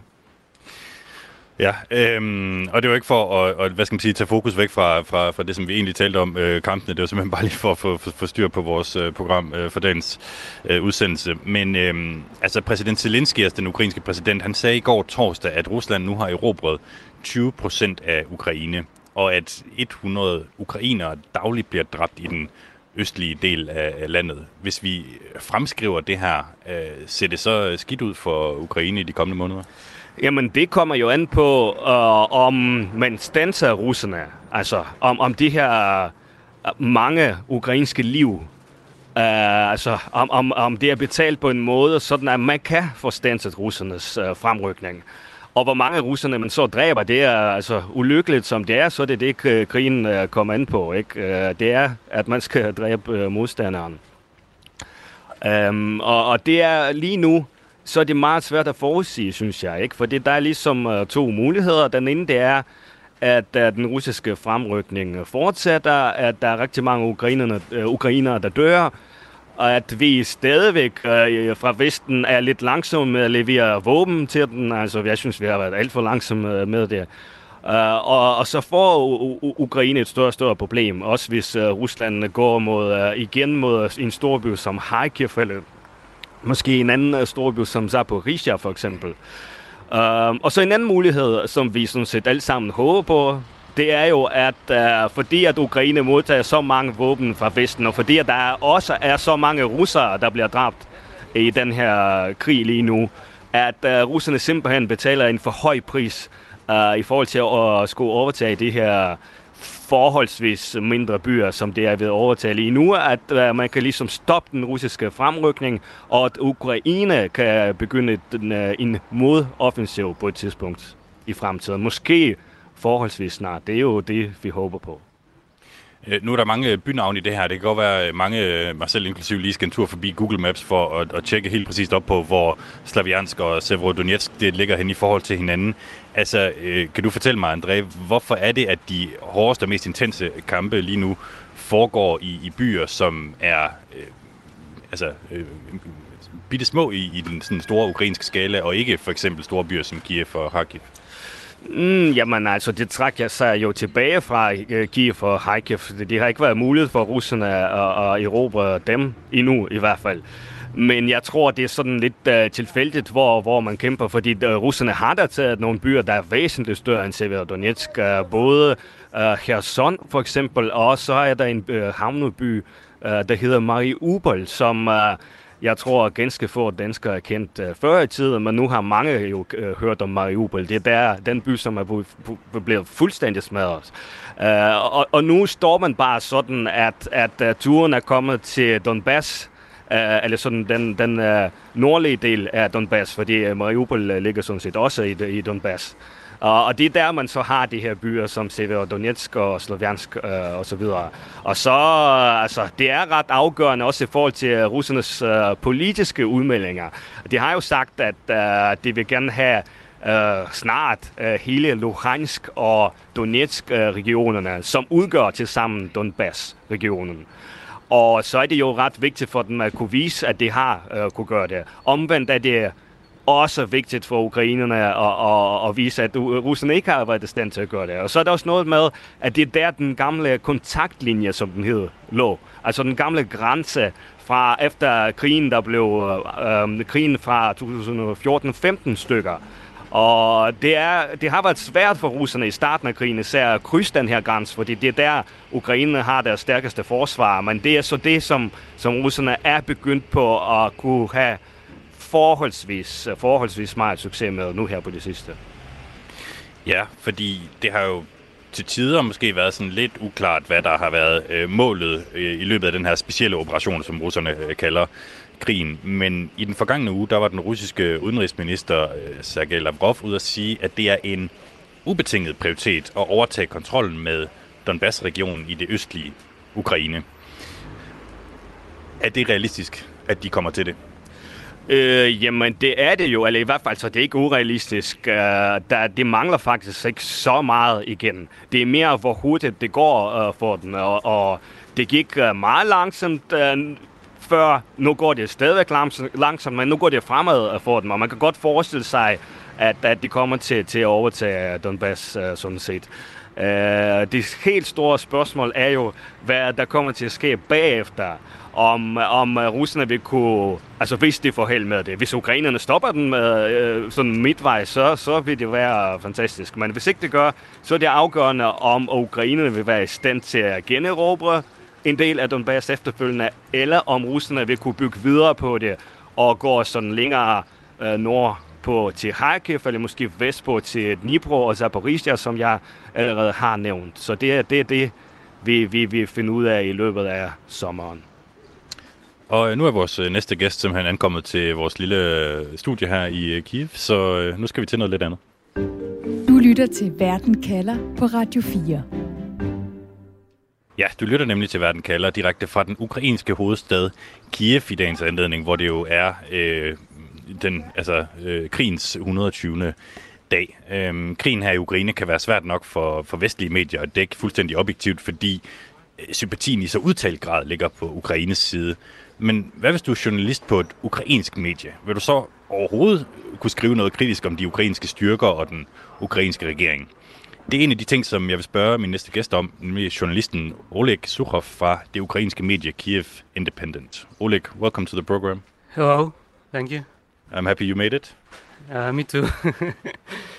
Ja, øhm, og det var ikke for at, at hvad skal man sige, tage fokus væk fra, fra, fra det, som vi egentlig talte om, øh, kampene. Det var simpelthen bare lige for at få for, for styr på vores øh, program øh, for dagens øh, udsendelse. Men øh, altså præsident Zelensky, altså den ukrainske præsident, han sagde i går torsdag, at Rusland nu har erobret 20 procent af Ukraine, og at 100 ukrainere dagligt bliver dræbt i den østlige del af landet. Hvis vi fremskriver det her, øh, ser det så skidt ud for Ukraine i de kommende måneder? Jamen, det kommer jo an på, øh, om man stanser russerne. Altså, om, om de her øh, mange ukrainske liv, øh, altså, om, om, om det er betalt på en måde, sådan at man kan få stanset russernes øh, fremrykning. Og hvor mange russerne man så dræber, det er altså ulykkeligt som det er, så det er det, øh, krigen øh, kommer an på. Ikke? Øh, det er, at man skal dræbe øh, modstanderen. Um, og, og det er lige nu, så er det meget svært at forudsige, synes jeg. ikke, For der er ligesom uh, to muligheder. Den ene, det er, at uh, den russiske fremrykning fortsætter, at der er rigtig mange ukrainere, uh, øh, ukrainere der dør, og at vi stadigvæk uh, fra Vesten er lidt langsomme med at levere våben til den. Altså, jeg synes, vi har været alt for langsomme med det. Uh, og, og så får U- Ukraine et større og større problem, også hvis uh, Rusland går mod, uh, igen mod en storby som Kharkiv, eller Måske en anden øh, storby som Zaporizhia for eksempel. Uh, og så en anden mulighed, som vi sådan set alle sammen håber på, det er jo, at uh, fordi at Ukraine modtager så mange våben fra Vesten, og fordi at der også er så mange russere, der bliver dræbt i den her øh, krig lige nu, at uh, russerne simpelthen betaler en for høj pris uh, i forhold til at uh, skulle overtage det her forholdsvis mindre byer, som det er ved at overtale lige nu, at øh, man kan ligesom stoppe den russiske fremrykning, og at Ukraine kan begynde den, øh, en modoffensiv på et tidspunkt i fremtiden. Måske forholdsvis snart. Det er jo det, vi håber på. Øh, nu er der mange bynavne i det her. Det kan godt være, at mange, øh, mig selv inklusiv, lige skal en tur forbi Google Maps for at, at tjekke helt præcist op på, hvor Slaviansk og Severodonetsk det ligger hen i forhold til hinanden. Altså, kan du fortælle mig, André, hvorfor er det, at de hårdeste og mest intense kampe lige nu foregår i, i byer, som er øh, altså, øh, bitte små i, i den sådan store ukrainske skala, og ikke for eksempel store byer som Kiev og Kharkiv? Mm, jamen altså, det trak jeg sig jo tilbage fra uh, Kiev og Kharkiv. Det har ikke været muligt for russerne at, at erobre dem endnu i hvert fald. Men jeg tror, det er sådan lidt uh, tilfældigt, hvor, hvor man kæmper, fordi uh, russerne har da taget nogle byer, der er væsentligt større end Severodonetsk. Uh, både uh, Kherson for eksempel, og så er der en uh, havneby, uh, der hedder Mariupol, som... Uh, jeg tror, ganske få danskere er kendt uh, før i tiden, men nu har mange jo uh, hørt om Mariupol. Det er der, den by, som er blevet fuldstændig smadret. Uh, og, og nu står man bare sådan, at, at uh, turen er kommet til Donbass, uh, eller sådan den, den uh, nordlige del af Donbass, fordi uh, Mariupol ligger sådan set også i, i Donbass. Og, og det er der, man så har de her byer som Severodonetsk og Sloviansk øh, og så videre. Og så, altså, det er ret afgørende også i forhold til russernes øh, politiske udmeldinger. De har jo sagt, at øh, de vil gerne have øh, snart øh, hele Luhansk og Donetsk-regionerne, øh, som udgør til sammen Donbass-regionen. Og så er det jo ret vigtigt for dem at kunne vise, at de har øh, kunne gøre det. Omvendt er det også vigtigt for ukrainerne at, at, at vise, at russerne ikke har været i stand til at gøre det. Og så er der også noget med, at det er der den gamle kontaktlinje, som den hed, lå. Altså den gamle grænse fra efter krigen, der blev øh, krigen fra 2014-15 stykker. Og det, er, det har været svært for russerne i starten af krigen, især at krydse den her grænse, fordi det er der, Ukraine har deres stærkeste forsvar. Men det er så det, som, som russerne er begyndt på at kunne have forholdsvis, øh, forholdsvis meget succes med nu her på det sidste. Ja, fordi det har jo til tider måske været sådan lidt uklart, hvad der har været øh, målet øh, i løbet af den her specielle operation, som russerne øh, kalder krigen. Men i den forgangne uge, der var den russiske udenrigsminister øh, Sergej Lavrov ud at sige, at det er en ubetinget prioritet at overtage kontrollen med Donbass-regionen i det østlige Ukraine. Er det realistisk, at de kommer til det? Øh, jamen, det er det jo, eller i hvert fald så det er ikke urealistisk. Øh, der, det mangler faktisk ikke så meget igen. Det er mere, hvor hurtigt det går øh, for den, og, og det gik øh, meget langsomt øh, før. Nu går det stadigvæk langsomt, men nu går det fremad øh, for dem, og man kan godt forestille sig, at, at de kommer til, til at overtage øh, Donbass øh, sådan set. Øh, det helt store spørgsmål er jo, hvad der kommer til at ske bagefter om, om øh, russerne vil kunne, altså hvis de får held med det, hvis ukrainerne stopper den med, øh, sådan midtvejs, så, så vil det være fantastisk. Men hvis ikke det gør, så er det afgørende, om ukrainerne vil være i stand til at generobre en del af Donbass efterfølgende, eller om russerne vil kunne bygge videre på det og gå sådan længere øh, nord på til Kharkiv, eller måske vestpå til Dnipro og Zaporizhia, som jeg allerede har nævnt. Så det er det, det vi, vi, vi finder ud af i løbet af sommeren. Og øh, nu er vores øh, næste gæst simpelthen ankommet til vores lille øh, studie her i Kiev, så nu skal vi til noget lidt andet. Du lytter til Verden kalder på Radio 4. Ja, du lytter nemlig til Verden kalder direkte fra den ukrainske hovedstad Kiev i dagens anledning, hvor det jo er øh, den, altså, øh, krigens 120. dag. Øhm, krigen her i Ukraine kan være svært nok for, for vestlige medier at dække fuldstændig objektivt, fordi sympatien i så udtalt grad ligger på Ukraines side. Men hvad hvis du er journalist på et ukrainsk medie? Vil du så overhovedet kunne skrive noget kritisk om de ukrainske styrker og den ukrainske regering? Det er en af de ting, som jeg vil spørge min næste gæst om, nemlig journalisten Oleg Sukhov fra det ukrainske medie Kiev Independent. Oleg, welcome to the program. Hello, thank you. I'm happy you made it. Uh, me too.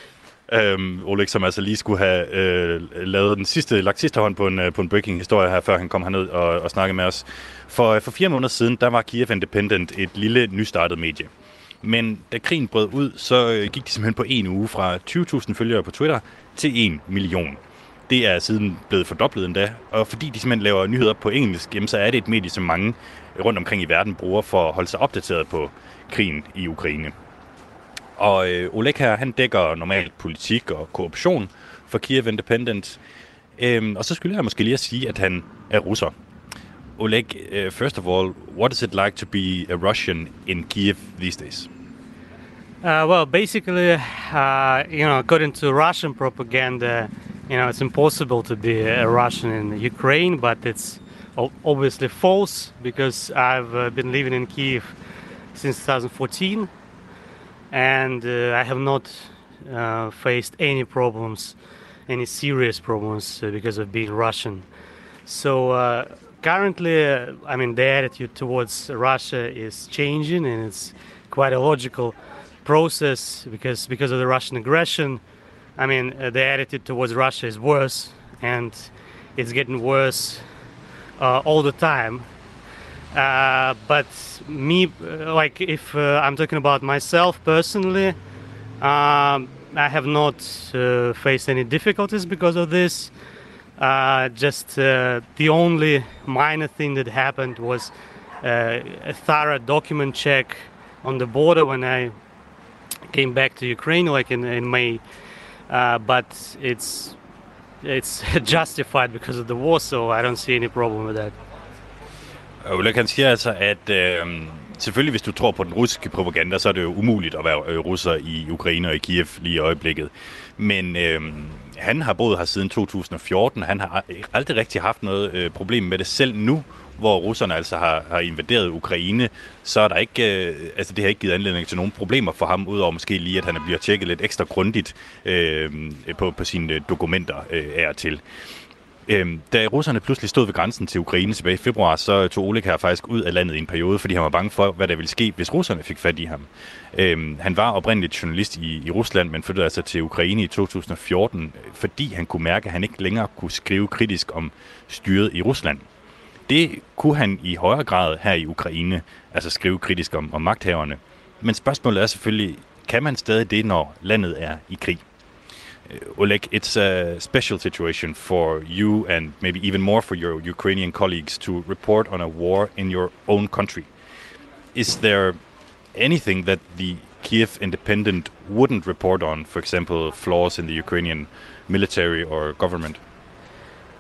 øhm, Oleg, som altså lige skulle have øh, lavet den sidste, lagt sidste hånd på en, øh, på en breaking historie her, før han kom herned og, og snakkede med os. For, øh, for fire måneder siden, der var Kiev Independent et lille nystartet medie. Men da krigen brød ud, så øh, gik de simpelthen på en uge fra 20.000 følgere på Twitter til 1 million. Det er siden blevet fordoblet endda, og fordi de simpelthen laver nyheder på engelsk, jamen, så er det et medie, som mange rundt omkring i verden bruger for at holde sig opdateret på krigen i Ukraine. Og øh, Oleg her, han dækker normalt politik og korruption for Kiev Independent. Øhm, og så skulle jeg måske lige at sige, at han er russer. Oleg, uh, first of all, what is it like to be a Russian in Kiev these days? Uh, well, basically, uh, you know, according to Russian propaganda, you know, it's impossible to be a Russian in Ukraine, but it's obviously false because I've uh, been living in Kiev since 2014 and uh, I have not uh, faced any problems, any serious problems uh, because of being Russian. So uh, currently, uh, I mean, the attitude towards Russia is changing, and it's quite a logical process because because of the Russian aggression. I mean, uh, the attitude towards Russia is worse, and it's getting worse all the time. Uh, but me, uh, like if uh, I'm talking about myself personally, um, I have not uh, faced any difficulties because of this. Uh, just the only minor thing that happened was a thorough document check on the border when I came back to Ukraine, like in, in May. but it's it's justified because of the war, so I don't see any problem with that. Ulla kan siger altså, at øh, selvfølgelig hvis du tror på den russiske propaganda, så er det jo umuligt at være øh, russer i Ukraine og i Kiev lige i øjeblikket. Men øh, han har boet her siden 2014, han har aldrig rigtig haft noget øh, problem med det selv nu, hvor russerne altså har, har invaderet Ukraine, så er der ikke, øh, altså det har ikke givet anledning til nogen problemer for ham, udover måske lige, at han bliver tjekket lidt ekstra grundigt øh, på, på sine dokumenter øh, er til. Øhm, da russerne pludselig stod ved grænsen til Ukraine tilbage i februar, så tog Oleg her faktisk ud af landet i en periode, fordi han var bange for, hvad der ville ske, hvis russerne fik fat i ham. Øhm, han var oprindeligt journalist i, i Rusland, men flyttede altså til Ukraine i 2014, fordi han kunne mærke, at han ikke længere kunne skrive kritisk om styret i Rusland. Det kunne han i højere grad her i Ukraine, altså skrive kritisk om, om magthaverne. Men spørgsmålet er selvfølgelig, kan man stadig det, når landet er i krig? Uh, Oleg, it's a special situation for you and maybe even more for your Ukrainian colleagues to report on a war in your own country. Is there anything that the Kiev Independent wouldn't report on, for example, flaws in the Ukrainian military or government?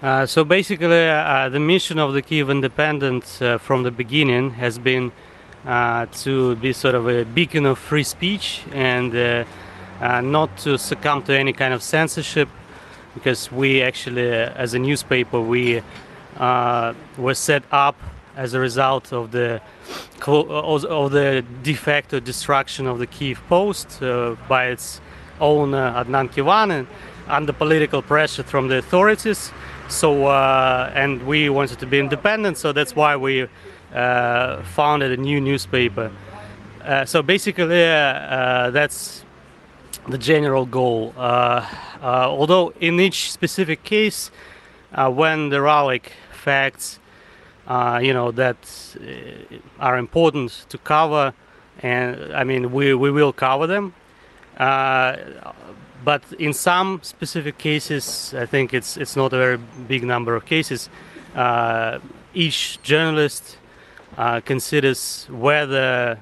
Uh, so basically, uh, the mission of the Kiev Independent uh, from the beginning has been uh, to be sort of a beacon of free speech and uh, uh, not to succumb to any kind of censorship because we actually as a newspaper we uh, were set up as a result of the of the de facto destruction of the Kiev Post uh, by its owner Adnan Kivan under political pressure from the authorities. So uh, and we wanted to be independent, so that's why we uh, founded a new newspaper. Uh, so basically, uh, that's the general goal. Uh, uh, although in each specific case, uh, when there are like facts, uh, you know that are important to cover, and I mean we we will cover them. but in some specific cases, I think it's it's not a very big number of cases. each journalist uh, considers whether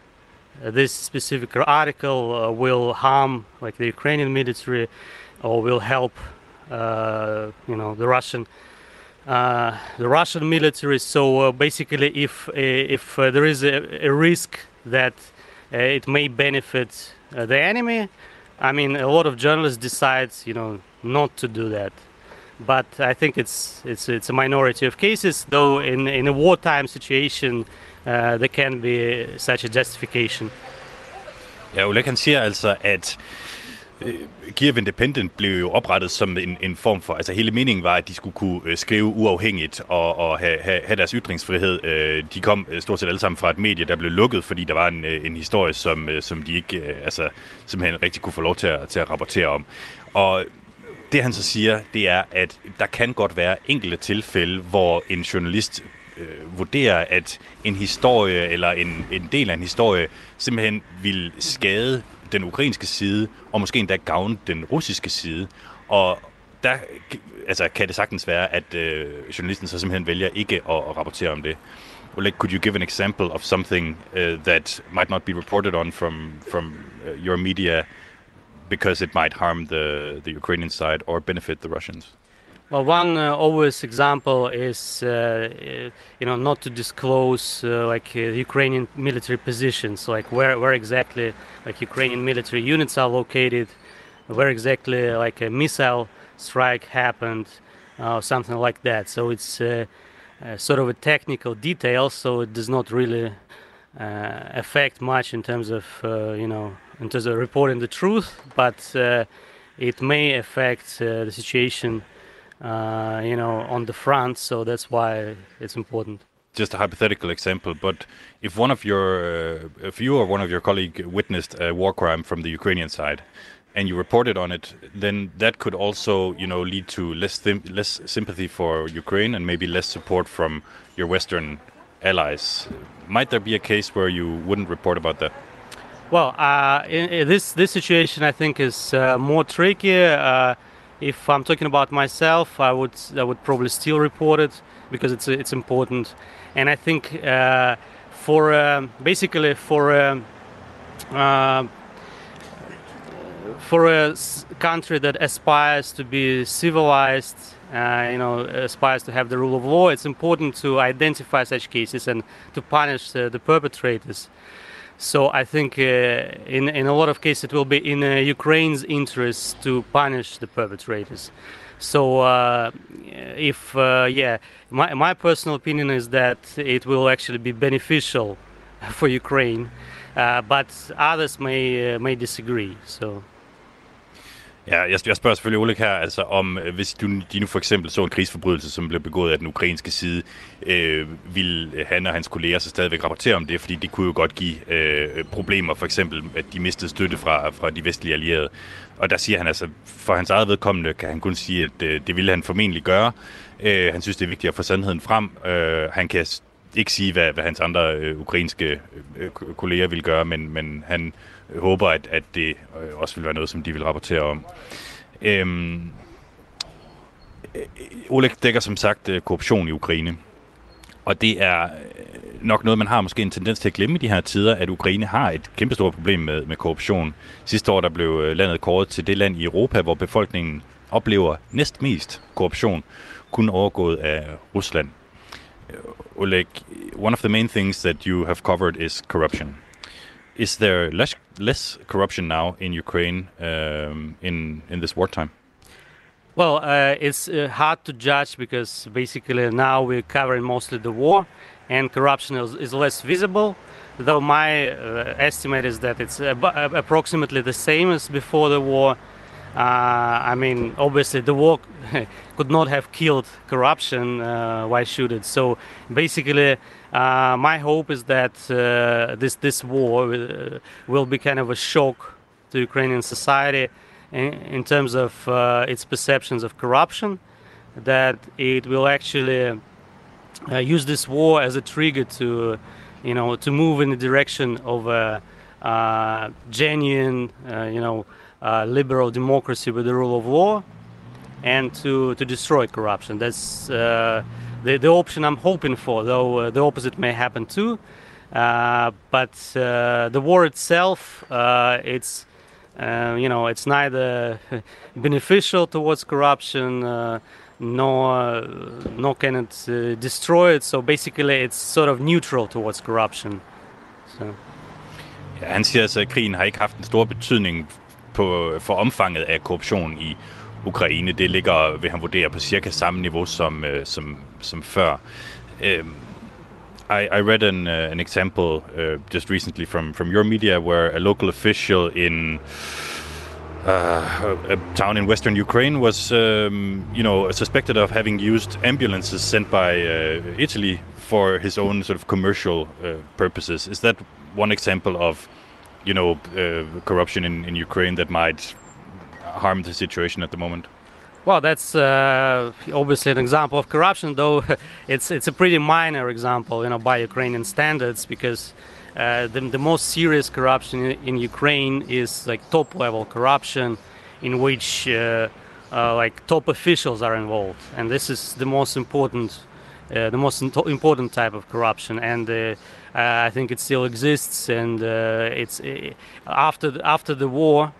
this specific article uh, will harm like the Ukrainian military or will help uh, you know the Russian uh, the Russian military so uh, basically if if uh, there is a, a risk that it may benefit the enemy I mean a lot of journalists decide you know not to do that but I think it's it's it's a minority of cases. Though in in a wartime situation, uh, there can be such a justification. Ja, Ulrik han siger altså, at øh, Kiev Independent blev jo oprettet som en, en form for, altså hele meningen var, at de skulle kunne øh, skrive uafhængigt og, og have, have, have deres ytringsfrihed. Øh, de kom øh, stort set alle sammen fra et medie, der blev lukket, fordi der var en, en historie, som, som de ikke altså, simpelthen rigtig kunne få lov til at, til at rapportere om. Og det han så siger, det er, at der kan godt være enkelte tilfælde, hvor en journalist øh, vurderer, at en historie eller en, en del af en historie simpelthen vil skade den ukrainske side, og måske endda gavne den russiske side. Og der altså, kan det sagtens være, at øh, journalisten så simpelthen vælger ikke at, at rapportere om det. Well, like, could you give an example of something uh, that might not be reported on from from uh, your media because it might harm the, the Ukrainian side or benefit the Russians? Well, one uh, always example is, uh, uh you know, not to disclose uh, like uh, Ukrainian military positions, like where, where exactly like Ukrainian military units are located, where exactly like a missile strike happened, or something like that. So it's sort of a technical detail, so it does not really affect much in terms of, you know, in terms of reporting the truth, but uh, it may affect uh, the situation, uh, you know, on the front. So that's why it's important. Just a hypothetical example, but if one of your, uh, if you or one of your colleague witnessed a war crime from the Ukrainian side, and you reported on it, then that could also, you know, lead to less less sympathy for Ukraine and maybe less support from your Western allies. Might there be a case where you wouldn't report about that? Well, uh, in, in this this situation I think is uh, more tricky. Uh, if I'm talking about myself, I would I would probably still report it because it's it's important, and I think uh, for um, basically for um, uh, for a country that aspires to be civilized, uh, you know, aspires to have the rule of law, it's important to identify such cases and to punish the perpetrators. So I think uh, in in a lot of cases it will be in uh, Ukraine's interest to punish the perpetrators. So uh, if uh, yeah, my my personal opinion is that it will actually be beneficial for Ukraine, uh, but others may uh, may disagree. So. Ja, jeg, jeg spørger selvfølgelig Oleg her, altså om, øh, hvis du, de nu for eksempel så en krigsforbrydelse, som blev begået af den ukrainske side, øh, vil han og hans kolleger så stadigvæk rapportere om det, fordi det kunne jo godt give øh, problemer, for eksempel at de mistede støtte fra, fra de vestlige allierede. Og der siger han altså, for hans eget vedkommende kan han kun sige, at øh, det ville han formentlig gøre. Øh, han synes, det er vigtigt at få sandheden frem. Øh, han kan ikke sige, hvad, hvad hans andre øh, ukrainske øh, kolleger vil gøre, men, men han håber, at, at det øh, også vil være noget, som de vil rapportere om. Øhm, øh, Oleg dækker som sagt øh, korruption i Ukraine. Og det er nok noget, man har måske en tendens til at glemme i de her tider, at Ukraine har et kæmpestort problem med, med korruption. Sidste år der blev landet kåret til det land i Europa, hvor befolkningen oplever næst mest korruption, kun overgået af Rusland. Oleg, one of the main things that you have covered is corruption. Is there less less corruption now in Ukraine um, in in this wartime? Well, uh, it's uh, hard to judge because basically now we're covering mostly the war and corruption is, is less visible. Though my uh, estimate is that it's approximately the same as before the war. Uh, I mean, obviously, the war could not have killed corruption. Uh, why should it? So, basically, uh, my hope is that this this war will, be kind of a shock to Ukrainian society in, in terms of its perceptions of corruption, that it will actually uh, use this war as a trigger to, you know, to move in the direction of a uh, genuine, uh, you know, uh, liberal democracy with the rule of law, and to to destroy corruption. That's uh, the the option I'm hoping for. Though the opposite may happen too. but the war itself, it's uh, you know, it's neither beneficial towards corruption, uh, nor, uh, nor can it uh, destroy it. So basically, it's sort of neutral towards corruption. So. Ja, han siger altså, krigen har ikke haft en stor betydning på, for omfanget af korruption i Ukraine. Det ligger, vil han vurdere, på cirka samme niveau som, uh, som, som før. I, I read an, uh, an example uh, just recently from, from your media where a local official in uh, a town in western Ukraine was, um, you know, suspected of having used ambulances sent by uh, Italy for his own sort of commercial uh, purposes. Is that one example of, you know, uh, corruption in, in Ukraine that might harm the situation at the moment? Well, that's uh, obviously an example of corruption, though it's it's a pretty minor example, you know, by Ukrainian standards, because uh, the, the most serious corruption in, in, Ukraine is like top level corruption, in which uh, uh like top officials are involved, and this is the most important, uh, the most important type of corruption, and uh, I think it still exists, and it's after the, after the war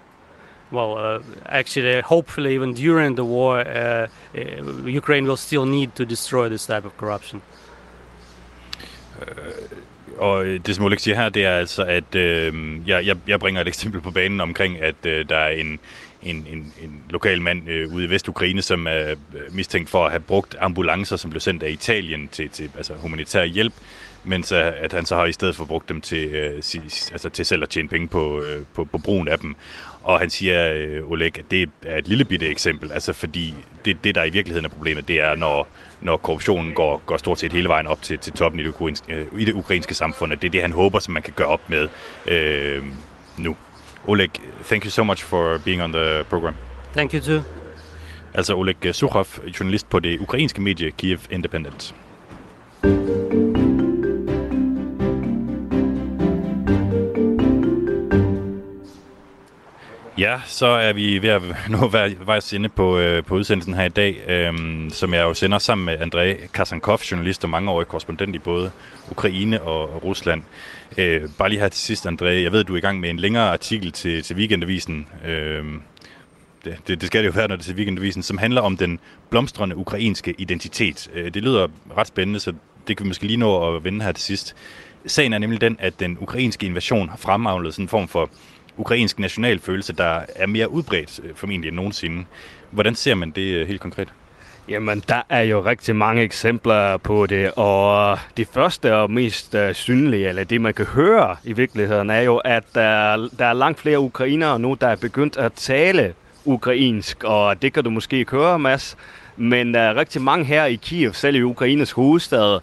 well, uh, actually, hopefully, even during the war, uh, uh, Ukraine will still need to destroy this type of corruption. og det, som Oleg siger her, det er altså, at øh, jeg, jeg bringer et eksempel på banen omkring, at øh, der er en, en, en, en lokal mand øh, ude i Vestukraine, som er øh, mistænkt for at have brugt ambulancer, som blev sendt af Italien til, til altså humanitær hjælp, mens at han så har i stedet for brugt dem til, øh, altså til selv at tjene penge på, øh, på, på brugen af dem. Og han siger, øh, Oleg, at det er et lille bitte eksempel, altså fordi det, det der i virkeligheden er problemet, det er, når, når korruptionen går, går stort set hele vejen op til, til toppen i det, ukrainske, øh, i det ukrainske samfund, det er det, han håber, som man kan gøre op med øh, nu. Oleg, thank you so much for being on the program. Thank you too. Altså Oleg Sukhov, journalist på det ukrainske medie Kiev Independent. Ja, så er vi ved at nå vejs inde på, øh, på udsendelsen her i dag, øh, som jeg jo sender sammen med André Kasankov, journalist og mangeårig korrespondent i både Ukraine og, og Rusland. Øh, bare lige her til sidst, André, jeg ved, du er i gang med en længere artikel til, til Weekendavisen. Øh, det, det, det skal det jo være, når det er til Weekendavisen, som handler om den blomstrende ukrainske identitet. Øh, det lyder ret spændende, så det kan vi måske lige nå at vende her til sidst. Sagen er nemlig den, at den ukrainske invasion har fremavlet sådan en form for ukrainsk nationalfølelse, der er mere udbredt øh, formentlig end nogensinde. Hvordan ser man det øh, helt konkret? Jamen, der er jo rigtig mange eksempler på det, og det første og mest øh, synlige, eller det man kan høre i virkeligheden, er jo, at der, der er langt flere ukrainere nu, der er begyndt at tale ukrainsk, og det kan du måske høre, Mads. Men der er rigtig mange her i Kiev, selv i Ukraines hovedstad,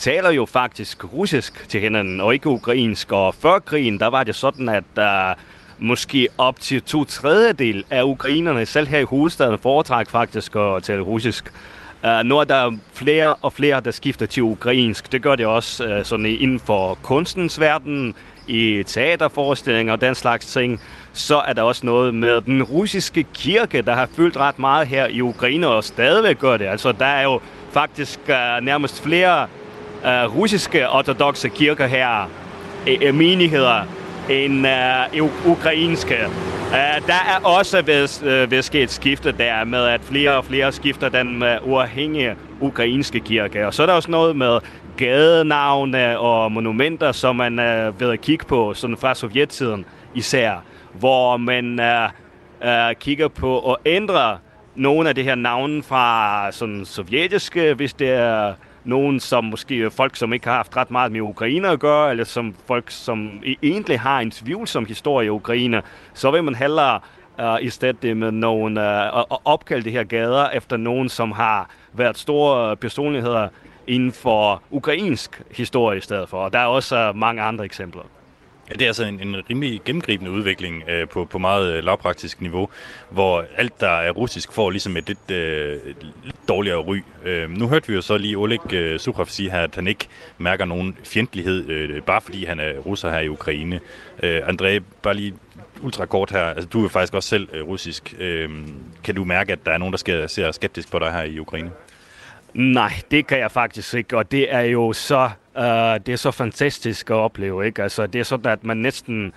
taler jo faktisk russisk til hinanden, og ikke ukrainsk. Og før krigen, der var det sådan, at der måske op til to tredjedel af ukrainerne, selv her i hovedstaden, foretræk faktisk at tale russisk. Uh, nu er der flere og flere, der skifter til ukrainsk. Det gør det også uh, sådan inden for kunstens verden, i teaterforestillinger og den slags ting. Så er der også noget med den russiske kirke, der har fyldt ret meget her i Ukraine og stadigvæk gør det. Altså, der er jo faktisk uh, nærmest flere uh, russiske ortodoxe kirker her, uh, menigheder, end ukrainske. Der er også ved, uh, ved sket skifte der med, at flere og flere skifter den uh, uafhængige ukrainske kirke. Og så er der også noget med gadenavne og monumenter, som man uh, ved at kigge på, sådan fra sovjettiden især, hvor man kigger på at ændre nogle af de her navne fra sådan sovjetiske, hvis det er nogen, som måske øh, folk, som ikke har haft ret meget med Ukraine at gøre, eller som folk, som e- egentlig har en tvivlsom historie i Ukraine, så vil man hellere uh, i stedet med nogen, uh, opkalde de her gader efter nogen, som har været store personligheder inden for ukrainsk historie i stedet for. Og der er også uh, mange andre eksempler. Ja, det er altså en, en rimelig gennemgribende udvikling øh, på, på meget øh, lavpraktisk niveau, hvor alt, der er russisk, får ligesom et lidt, øh, lidt dårligere ry. Øh, nu hørte vi jo så lige Oleg øh, Sukhov sige her, at han ikke mærker nogen fjendtlighed, øh, bare fordi han er russer her i Ukraine. Øh, André, bare lige ultra kort her. Altså, du er faktisk også selv øh, russisk. Øh, kan du mærke, at der er nogen, der skal, ser skeptisk på dig her i Ukraine? Nej, det kan jeg faktisk ikke, og det er jo så, øh, det er så fantastisk at opleve, ikke? Altså, det er sådan, at man næsten,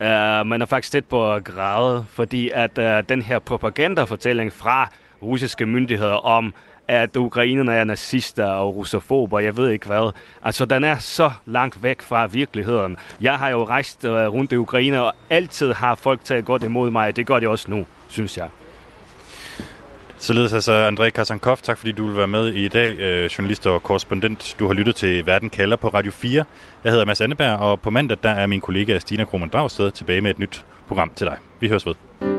øh, man er faktisk tæt på at græde, fordi at øh, den her propagandafortælling fra russiske myndigheder om, at ukrainerne er nazister og russofober, jeg ved ikke hvad. Altså, den er så langt væk fra virkeligheden. Jeg har jo rejst øh, rundt i Ukraine, og altid har folk taget godt imod mig. Det gør de også nu, synes jeg. Således altså André Kasankov, tak fordi du vil være med i dag, øh, journalist og korrespondent. Du har lyttet til Verden kalder på Radio 4. Jeg hedder Mads Anneberg, og på mandag der er min kollega Stina Krohmann Dragsted tilbage med et nyt program til dig. Vi høres ved.